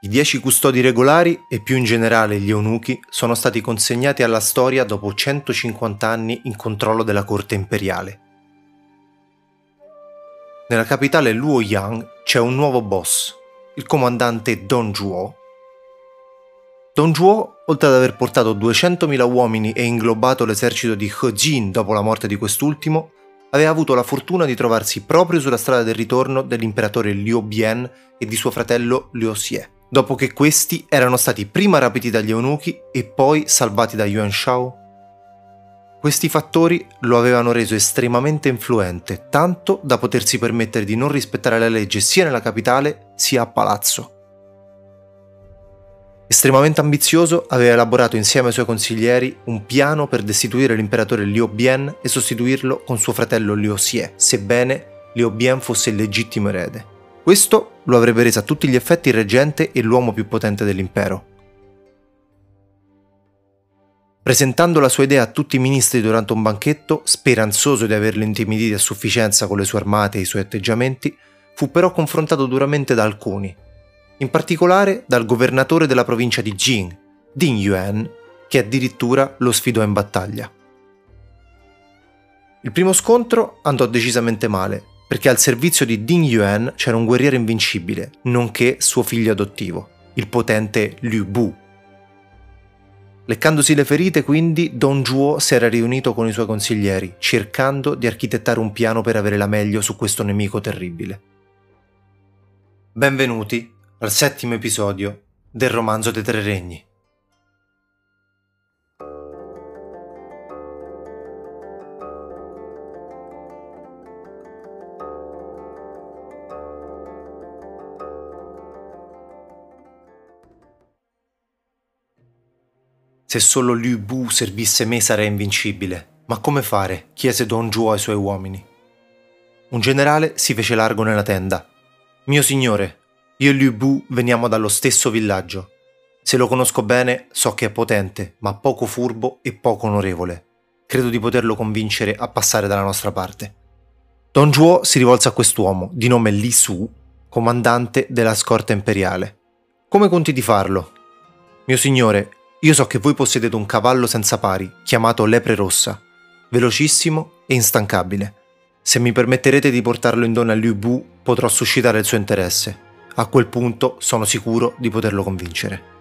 I dieci custodi regolari e più in generale gli eunuchi sono stati consegnati alla storia dopo 150 anni in controllo della corte imperiale. Nella capitale Luoyang c'è un nuovo boss, il comandante Don Juo. Don Juo, oltre ad aver portato 200.000 uomini e inglobato l'esercito di He Jin dopo la morte di quest'ultimo, aveva avuto la fortuna di trovarsi proprio sulla strada del ritorno dell'imperatore Liu Bian e di suo fratello Liu Xie, dopo che questi erano stati prima rapiti dagli eunuchi e poi salvati da Yuan Shao. Questi fattori lo avevano reso estremamente influente, tanto da potersi permettere di non rispettare la legge sia nella capitale sia a palazzo. Estremamente ambizioso, aveva elaborato insieme ai suoi consiglieri un piano per destituire l'imperatore Liu Bian e sostituirlo con suo fratello Liu Xie, sebbene Liu Bian fosse il legittimo erede. Questo lo avrebbe reso a tutti gli effetti il reggente e l'uomo più potente dell'impero. Presentando la sua idea a tutti i ministri durante un banchetto, speranzoso di averli intimiditi a sufficienza con le sue armate e i suoi atteggiamenti, fu però confrontato duramente da alcuni, in particolare dal governatore della provincia di Jing, Ding Yuan, che addirittura lo sfidò in battaglia. Il primo scontro andò decisamente male, perché al servizio di Ding Yuan c'era un guerriero invincibile, nonché suo figlio adottivo, il potente Liu Bu. Leccandosi le ferite, quindi, Don Juo si era riunito con i suoi consiglieri, cercando di architettare un piano per avere la meglio su questo nemico terribile. Benvenuti al settimo episodio del romanzo dei tre regni. Se solo Liu Bu servisse me sarei invincibile. Ma come fare? chiese Don Juo ai suoi uomini. Un generale si fece largo nella tenda. Mio signore, io e Liu Bu veniamo dallo stesso villaggio. Se lo conosco bene, so che è potente, ma poco furbo e poco onorevole. Credo di poterlo convincere a passare dalla nostra parte. Don Juo si rivolse a quest'uomo, di nome Li Su, comandante della scorta imperiale. Come conti di farlo? Mio signore, io so che voi possedete un cavallo senza pari, chiamato Lepre Rossa, velocissimo e instancabile. Se mi permetterete di portarlo in dono a Liu Bu, potrò suscitare il suo interesse. A quel punto sono sicuro di poterlo convincere.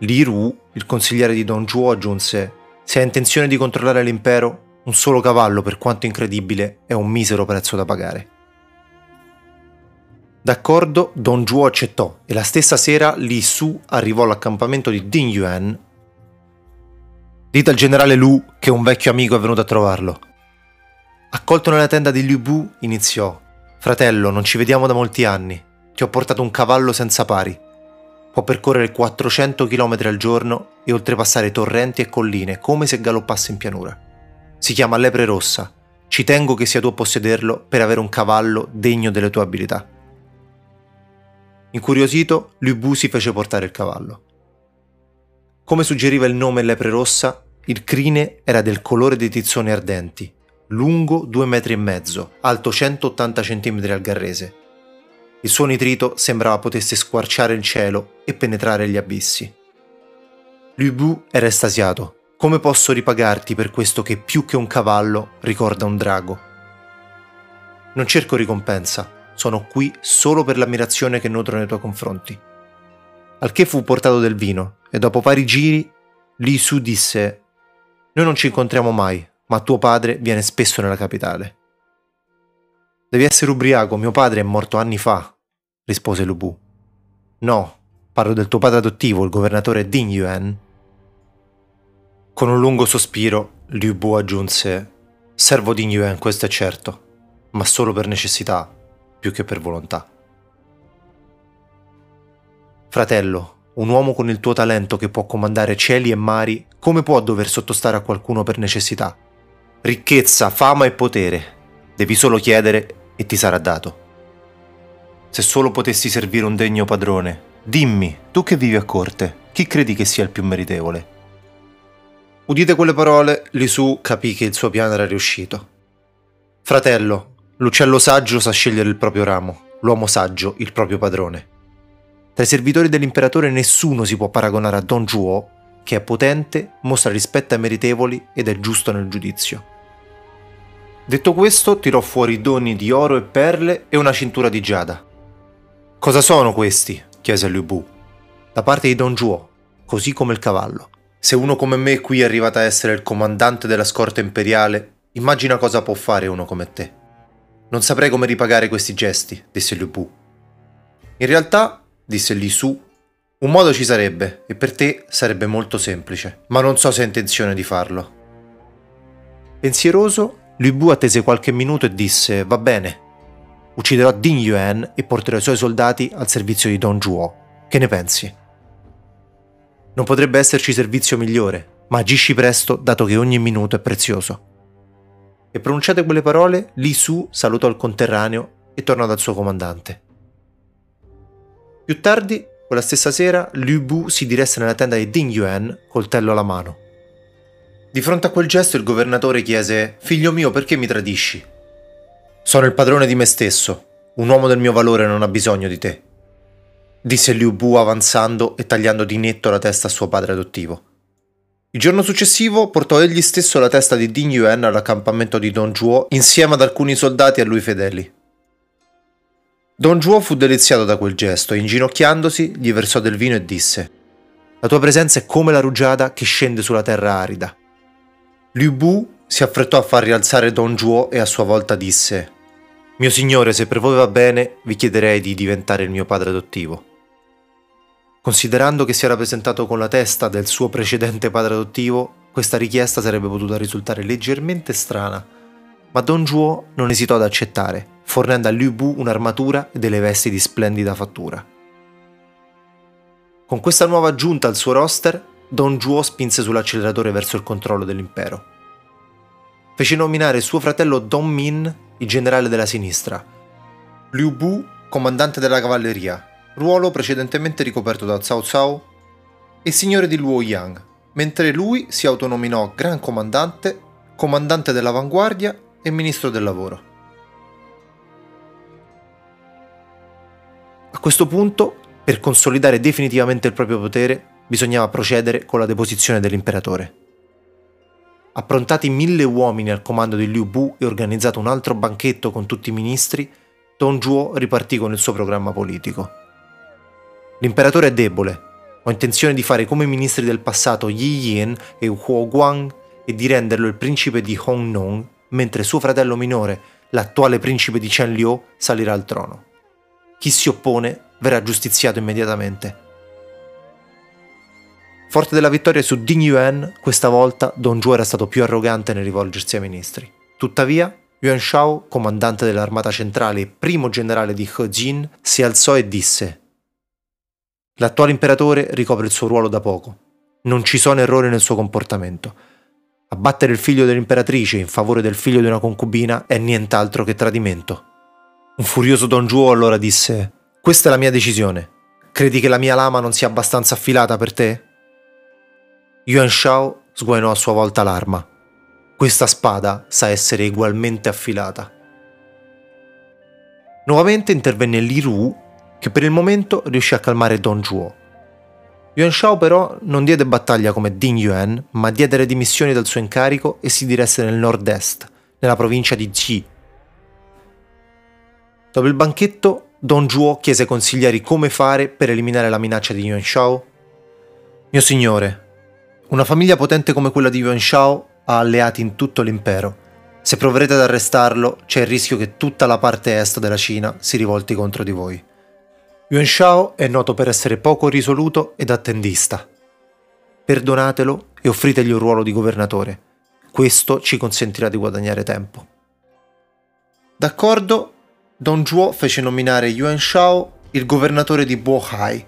Li Ru, il consigliere di Don Juo, aggiunse: Se ha intenzione di controllare l'impero, un solo cavallo, per quanto incredibile, è un misero prezzo da pagare. D'accordo, Don Juo accettò e la stessa sera Li Su arrivò all'accampamento di Ding Yuan. Dite al generale Lu che un vecchio amico è venuto a trovarlo. Accolto nella tenda di Liu Bu, iniziò: Fratello, non ci vediamo da molti anni. Ti ho portato un cavallo senza pari. Può percorrere 400 km al giorno e oltrepassare torrenti e colline come se galoppasse in pianura. Si chiama Lepre Rossa. Ci tengo che sia tu a possederlo per avere un cavallo degno delle tue abilità. Incuriosito, Liu si fece portare il cavallo. Come suggeriva il nome Lepre Rossa, il crine era del colore dei tizzoni ardenti, lungo 2 metri e mezzo, alto 180 cm al garrese il suo nitrito sembrava potesse squarciare il cielo e penetrare gli abissi. Lubu era estasiato. Come posso ripagarti per questo che più che un cavallo ricorda un drago? Non cerco ricompensa, sono qui solo per l'ammirazione che nutro nei tuoi confronti. Al che fu portato del vino e dopo vari giri Li Su disse Noi non ci incontriamo mai, ma tuo padre viene spesso nella capitale. Devi essere ubriaco, mio padre è morto anni fa, rispose Lubu. No, parlo del tuo padre adottivo, il governatore Ding Yuan. Con un lungo sospiro, Liu Bu aggiunse: Servo Ding Yuan, questo è certo, ma solo per necessità, più che per volontà. Fratello, un uomo con il tuo talento che può comandare cieli e mari, come può dover sottostare a qualcuno per necessità? Ricchezza, fama e potere. Devi solo chiedere e ti sarà dato. Se solo potessi servire un degno padrone, dimmi, tu che vivi a corte, chi credi che sia il più meritevole? Udite quelle parole, Lisù capì che il suo piano era riuscito. Fratello, l'uccello saggio sa scegliere il proprio ramo, l'uomo saggio il proprio padrone. Tra i servitori dell'imperatore nessuno si può paragonare a Don Juo, che è potente, mostra rispetto ai meritevoli ed è giusto nel giudizio. Detto questo, tirò fuori doni di oro e perle e una cintura di giada. Cosa sono questi? chiese Liu Bu. Da parte di Don Juo, così come il cavallo. Se uno come me qui è arrivato a essere il comandante della scorta imperiale, immagina cosa può fare uno come te. Non saprei come ripagare questi gesti, disse Liu Bu. In realtà, disse Li Su, un modo ci sarebbe, e per te sarebbe molto semplice, ma non so se hai intenzione di farlo. Pensieroso, Liu Bu attese qualche minuto e disse: Va bene. Ucciderò Ding Yuan e porterò i suoi soldati al servizio di Don Juo. Che ne pensi? Non potrebbe esserci servizio migliore, ma agisci presto dato che ogni minuto è prezioso. E pronunciate quelle parole, Li Su salutò il conterraneo e tornò dal suo comandante. Più tardi, quella stessa sera, Liu Bu si diresse nella tenda di Ding Yuan, coltello alla mano. Di fronte a quel gesto il governatore chiese Figlio mio, perché mi tradisci? Sono il padrone di me stesso. Un uomo del mio valore non ha bisogno di te. Disse Liu Bu avanzando e tagliando di netto la testa a suo padre adottivo. Il giorno successivo portò egli stesso la testa di Ding Yuan all'accampamento di Don Juo insieme ad alcuni soldati a lui fedeli. Don Juo fu deliziato da quel gesto e inginocchiandosi gli versò del vino e disse La tua presenza è come la rugiada che scende sulla terra arida. Liu Bu si affrettò a far rialzare Don Juo e a sua volta disse Mio signore, se per voi va bene, vi chiederei di diventare il mio padre adottivo. Considerando che si era presentato con la testa del suo precedente padre adottivo, questa richiesta sarebbe potuta risultare leggermente strana, ma Don Juo non esitò ad accettare, fornendo a Liu Bu un'armatura e delle vesti di splendida fattura. Con questa nuova aggiunta al suo roster, Don Juo spinse sull'acceleratore verso il controllo dell'impero. Fece nominare suo fratello Don Min il generale della sinistra, Liu Bu comandante della cavalleria, ruolo precedentemente ricoperto da Cao Cao, e signore di Luoyang, mentre lui si autonominò Gran Comandante, Comandante dell'Avanguardia e Ministro del Lavoro. A questo punto, per consolidare definitivamente il proprio potere, bisognava procedere con la deposizione dell'imperatore. Approntati mille uomini al comando di Liu Bu e organizzato un altro banchetto con tutti i ministri, Don Juo ripartì con il suo programma politico. L'imperatore è debole, ho intenzione di fare come i ministri del passato Yi Yin e Huo Guang e di renderlo il principe di Hong Nong, mentre suo fratello minore, l'attuale principe di Chen Liu, salirà al trono. Chi si oppone verrà giustiziato immediatamente. Forte della vittoria su Ding Yuan, questa volta Don Zhuo era stato più arrogante nel rivolgersi ai ministri. Tuttavia, Yuan Shao, comandante dell'armata centrale e primo generale di He Jin, si alzò e disse L'attuale imperatore ricopre il suo ruolo da poco. Non ci sono errori nel suo comportamento. Abbattere il figlio dell'imperatrice in favore del figlio di una concubina è nient'altro che tradimento. Un furioso Don Zhuo allora disse Questa è la mia decisione. Credi che la mia lama non sia abbastanza affilata per te? Yuan Shao sguainò a sua volta l'arma. Questa spada sa essere ugualmente affilata. Nuovamente intervenne Li Ru, che per il momento riuscì a calmare Don Zhuo. Yuan Shao però non diede battaglia come Ding Yuan, ma diede le dimissioni dal suo incarico e si diresse nel nord-est, nella provincia di Ji. Dopo il banchetto, Don Zhuo chiese consiglieri come fare per eliminare la minaccia di Yuan Shao. Mio signore, una famiglia potente come quella di Yuan Shao ha alleati in tutto l'impero. Se proverete ad arrestarlo, c'è il rischio che tutta la parte est della Cina si rivolti contro di voi. Yuan Shao è noto per essere poco risoluto ed attendista. Perdonatelo e offritegli un ruolo di governatore. Questo ci consentirà di guadagnare tempo. D'accordo, Don Zhuo fece nominare Yuan Shao il governatore di Bohai.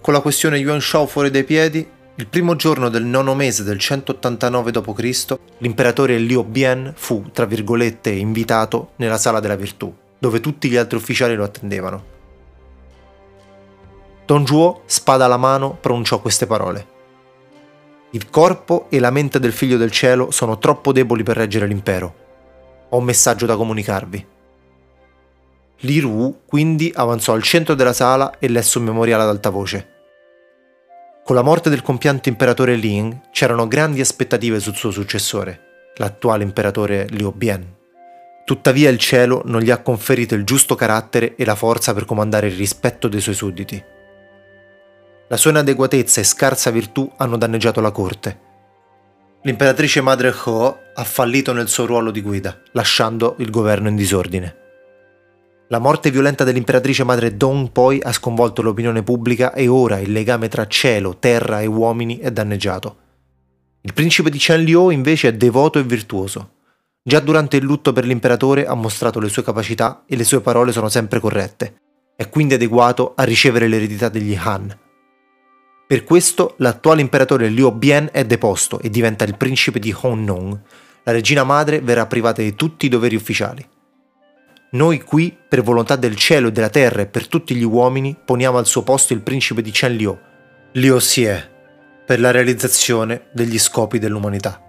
Con la questione Yuan Shao fuori dai piedi, il primo giorno del nono mese del 189 d.C., l'imperatore Liu Bian fu, tra virgolette, invitato nella sala della virtù, dove tutti gli altri ufficiali lo attendevano. Don Zhuo, spada alla mano, pronunciò queste parole. Il corpo e la mente del figlio del cielo sono troppo deboli per reggere l'impero. Ho un messaggio da comunicarvi. Li Ru quindi avanzò al centro della sala e lesse un memoriale ad alta voce. Con la morte del compianto imperatore Ling c'erano grandi aspettative sul suo successore, l'attuale imperatore Liu Bian. Tuttavia il cielo non gli ha conferito il giusto carattere e la forza per comandare il rispetto dei suoi sudditi. La sua inadeguatezza e scarsa virtù hanno danneggiato la corte. L'imperatrice madre Ho ha fallito nel suo ruolo di guida, lasciando il governo in disordine. La morte violenta dell'imperatrice madre Dong poi ha sconvolto l'opinione pubblica e ora il legame tra cielo, terra e uomini è danneggiato. Il principe di Chen Liu invece è devoto e virtuoso. Già durante il lutto per l'imperatore ha mostrato le sue capacità e le sue parole sono sempre corrette. È quindi adeguato a ricevere l'eredità degli Han. Per questo l'attuale imperatore Liu Bian è deposto e diventa il principe di Honnong. La regina madre verrà privata di tutti i doveri ufficiali. Noi qui, per volontà del cielo e della terra e per tutti gli uomini, poniamo al suo posto il principe di Chen Liu, Liu Xie, per la realizzazione degli scopi dell'umanità.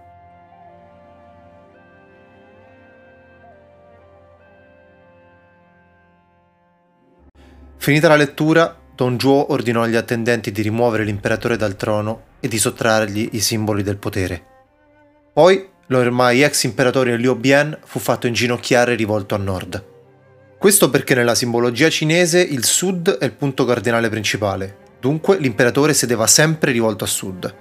Finita la lettura, Don Zhuo ordinò agli attendenti di rimuovere l'imperatore dal trono e di sottrargli i simboli del potere. Poi l'ormai ex imperatore Liu Bian fu fatto inginocchiare rivolto a nord. Questo perché nella simbologia cinese il sud è il punto cardinale principale, dunque l'imperatore sedeva sempre rivolto a sud.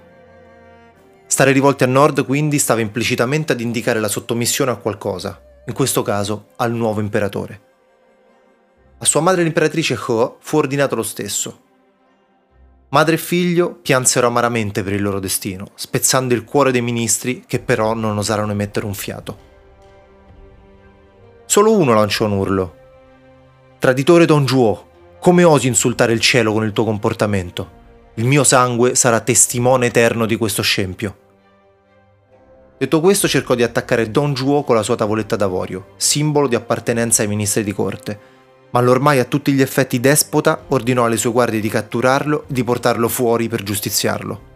Stare rivolti a nord quindi stava implicitamente ad indicare la sottomissione a qualcosa, in questo caso al nuovo imperatore. A sua madre l'imperatrice He fu ordinato lo stesso. Madre e figlio piansero amaramente per il loro destino, spezzando il cuore dei ministri che però non osarono emettere un fiato. Solo uno lanciò un urlo, Traditore Don Juo, come osi insultare il cielo con il tuo comportamento? Il mio sangue sarà testimone eterno di questo scempio. Detto questo cercò di attaccare Don Juo con la sua tavoletta d'avorio, simbolo di appartenenza ai ministri di corte, ma l'ormai a tutti gli effetti despota ordinò alle sue guardie di catturarlo e di portarlo fuori per giustiziarlo.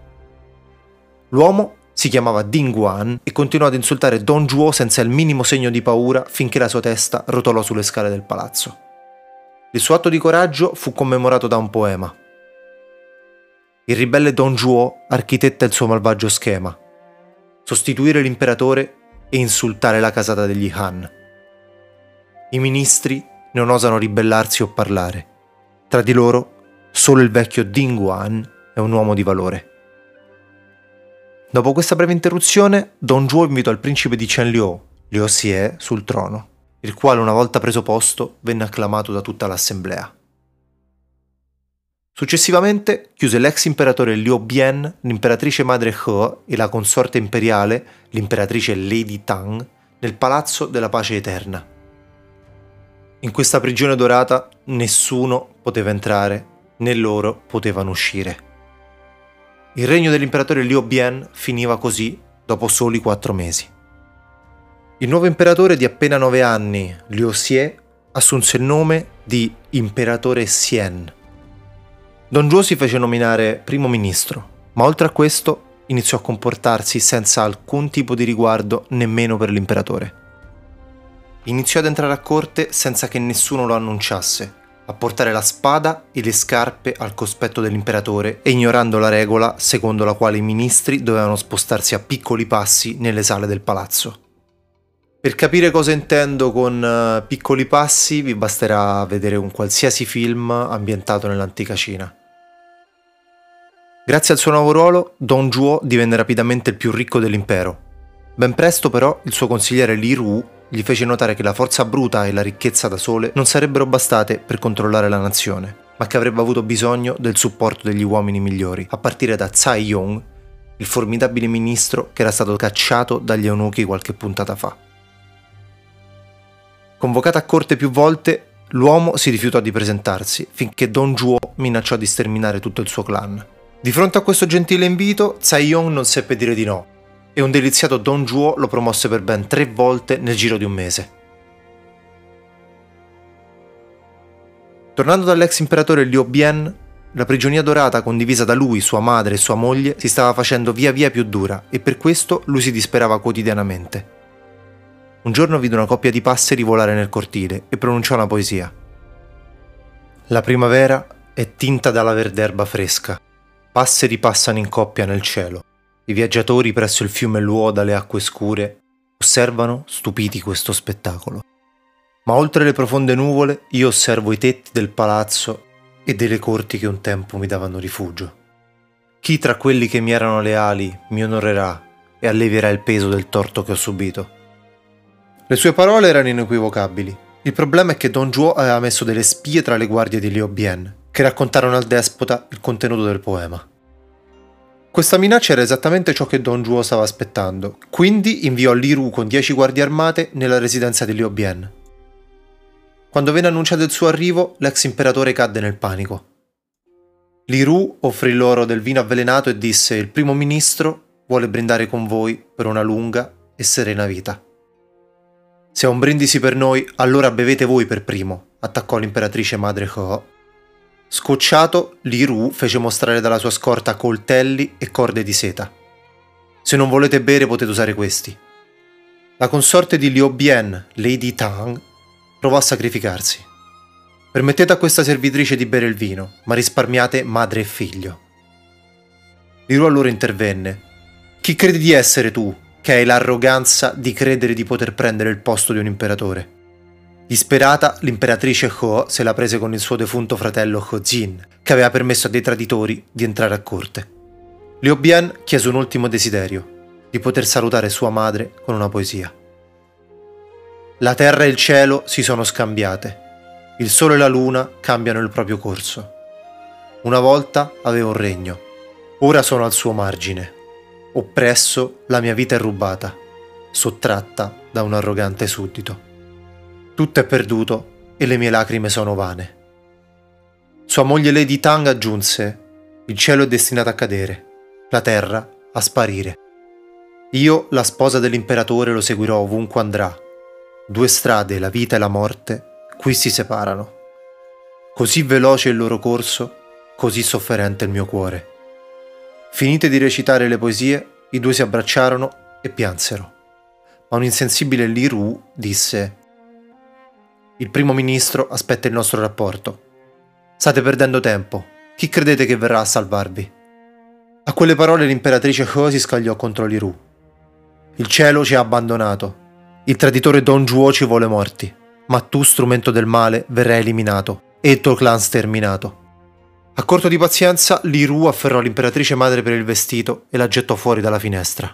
L'uomo si chiamava Ding Guan e continuò ad insultare Don Juo senza il minimo segno di paura finché la sua testa rotolò sulle scale del palazzo. Il suo atto di coraggio fu commemorato da un poema. Il ribelle Don Juo architetta il suo malvagio schema. Sostituire l'imperatore e insultare la casata degli Han. I ministri non osano ribellarsi o parlare. Tra di loro, solo il vecchio Ding Guan è un uomo di valore. Dopo questa breve interruzione, Don Juo invitò il principe di Chen Liu, Xie, sul trono il quale una volta preso posto venne acclamato da tutta l'assemblea. Successivamente chiuse l'ex imperatore Liu Bian, l'imperatrice madre He e la consorte imperiale, l'imperatrice Lady Tang, nel palazzo della pace eterna. In questa prigione dorata nessuno poteva entrare, né loro potevano uscire. Il regno dell'imperatore Liu Bian finiva così dopo soli quattro mesi. Il nuovo imperatore di appena nove anni, Liu Xie, assunse il nome di imperatore Xian. Don Zhuo si fece nominare primo ministro, ma oltre a questo iniziò a comportarsi senza alcun tipo di riguardo nemmeno per l'imperatore. Iniziò ad entrare a corte senza che nessuno lo annunciasse, a portare la spada e le scarpe al cospetto dell'imperatore e ignorando la regola secondo la quale i ministri dovevano spostarsi a piccoli passi nelle sale del palazzo. Per capire cosa intendo con uh, piccoli passi vi basterà vedere un qualsiasi film ambientato nell'antica Cina. Grazie al suo nuovo ruolo, Don Zhuo divenne rapidamente il più ricco dell'impero. Ben presto però il suo consigliere Li Ru gli fece notare che la forza bruta e la ricchezza da sole non sarebbero bastate per controllare la nazione, ma che avrebbe avuto bisogno del supporto degli uomini migliori, a partire da Tsai Yong, il formidabile ministro che era stato cacciato dagli eunuchi qualche puntata fa. Convocato a corte più volte, l'uomo si rifiutò di presentarsi finché Don Juo minacciò di sterminare tutto il suo clan. Di fronte a questo gentile invito, Tsai Yong non seppe dire di no e un deliziato Don Juo lo promosse per ben tre volte nel giro di un mese. Tornando dall'ex imperatore Liu Bian, la prigionia dorata condivisa da lui, sua madre e sua moglie si stava facendo via via più dura e per questo lui si disperava quotidianamente. Un giorno vide una coppia di passeri volare nel cortile e pronunciò una poesia. La primavera è tinta dalla verderba fresca. Passeri passano in coppia nel cielo. I viaggiatori presso il fiume Luo dalle acque scure osservano stupiti questo spettacolo. Ma oltre le profonde nuvole io osservo i tetti del palazzo e delle corti che un tempo mi davano rifugio. Chi tra quelli che mi erano leali mi onorerà e allevierà il peso del torto che ho subito? Le sue parole erano inequivocabili. Il problema è che Don Juo aveva messo delle spie tra le guardie di Liu Bien, che raccontarono al despota il contenuto del poema. Questa minaccia era esattamente ciò che Don Juo stava aspettando, quindi inviò Li Ru con dieci guardie armate nella residenza di Liu Bien. Quando venne annunciato il suo arrivo, l'ex imperatore cadde nel panico. Li Ru offrì loro del vino avvelenato e disse: Il primo ministro vuole brindare con voi per una lunga e serena vita. Se è un brindisi per noi, allora bevete voi per primo, attaccò l'imperatrice madre Ho. Scocciato, Li Ru fece mostrare dalla sua scorta coltelli e corde di seta. Se non volete bere potete usare questi. La consorte di Liu Bien, Lady Tang, provò a sacrificarsi. Permettete a questa servitrice di bere il vino, ma risparmiate madre e figlio. Liru allora intervenne. Chi credi di essere tu, che hai l'arroganza di credere di poter prendere il posto di un imperatore? Disperata, l'imperatrice Ho se la prese con il suo defunto fratello Ho Jin, che aveva permesso a dei traditori di entrare a corte. Liu Bian chiese un ultimo desiderio, di poter salutare sua madre con una poesia. La terra e il cielo si sono scambiate il sole e la luna cambiano il proprio corso. Una volta avevo un regno, ora sono al suo margine. Oppresso la mia vita è rubata, sottratta da un arrogante suddito. Tutto è perduto e le mie lacrime sono vane. Sua moglie Lady Tang aggiunse, il cielo è destinato a cadere, la terra a sparire. Io, la sposa dell'imperatore, lo seguirò ovunque andrà. Due strade, la vita e la morte, qui si separano. Così veloce il loro corso, così sofferente il mio cuore. Finite di recitare le poesie, i due si abbracciarono e piansero. Ma un insensibile Li Ru disse: Il primo ministro aspetta il nostro rapporto. State perdendo tempo. Chi credete che verrà a salvarvi? A quelle parole l'imperatrice Ho si scagliò contro Li Ru. Il cielo ci ha abbandonato. Il traditore Don Juo ci vuole morti ma tu, strumento del male, verrai eliminato e il tuo clan sterminato. A corto di pazienza, Li Ru afferrò l'imperatrice madre per il vestito e la gettò fuori dalla finestra.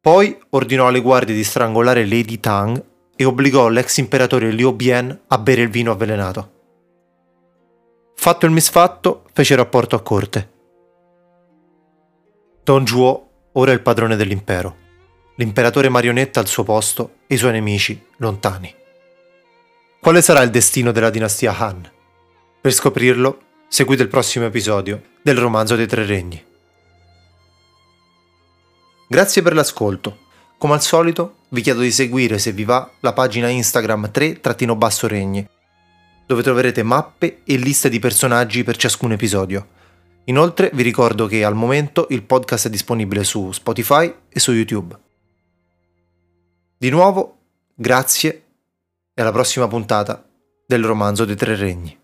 Poi ordinò alle guardie di strangolare Lady Tang e obbligò l'ex imperatore Liu Bien a bere il vino avvelenato. Fatto il misfatto, fece rapporto a corte. Don Juo ora è il padrone dell'impero, l'imperatore marionetta al suo posto e i suoi nemici lontani. Quale sarà il destino della dinastia Han? Per scoprirlo, seguite il prossimo episodio del romanzo dei tre regni. Grazie per l'ascolto. Come al solito, vi chiedo di seguire, se vi va, la pagina Instagram 3-regni, dove troverete mappe e liste di personaggi per ciascun episodio. Inoltre vi ricordo che al momento il podcast è disponibile su Spotify e su YouTube. Di nuovo, grazie e alla prossima puntata del romanzo dei tre regni.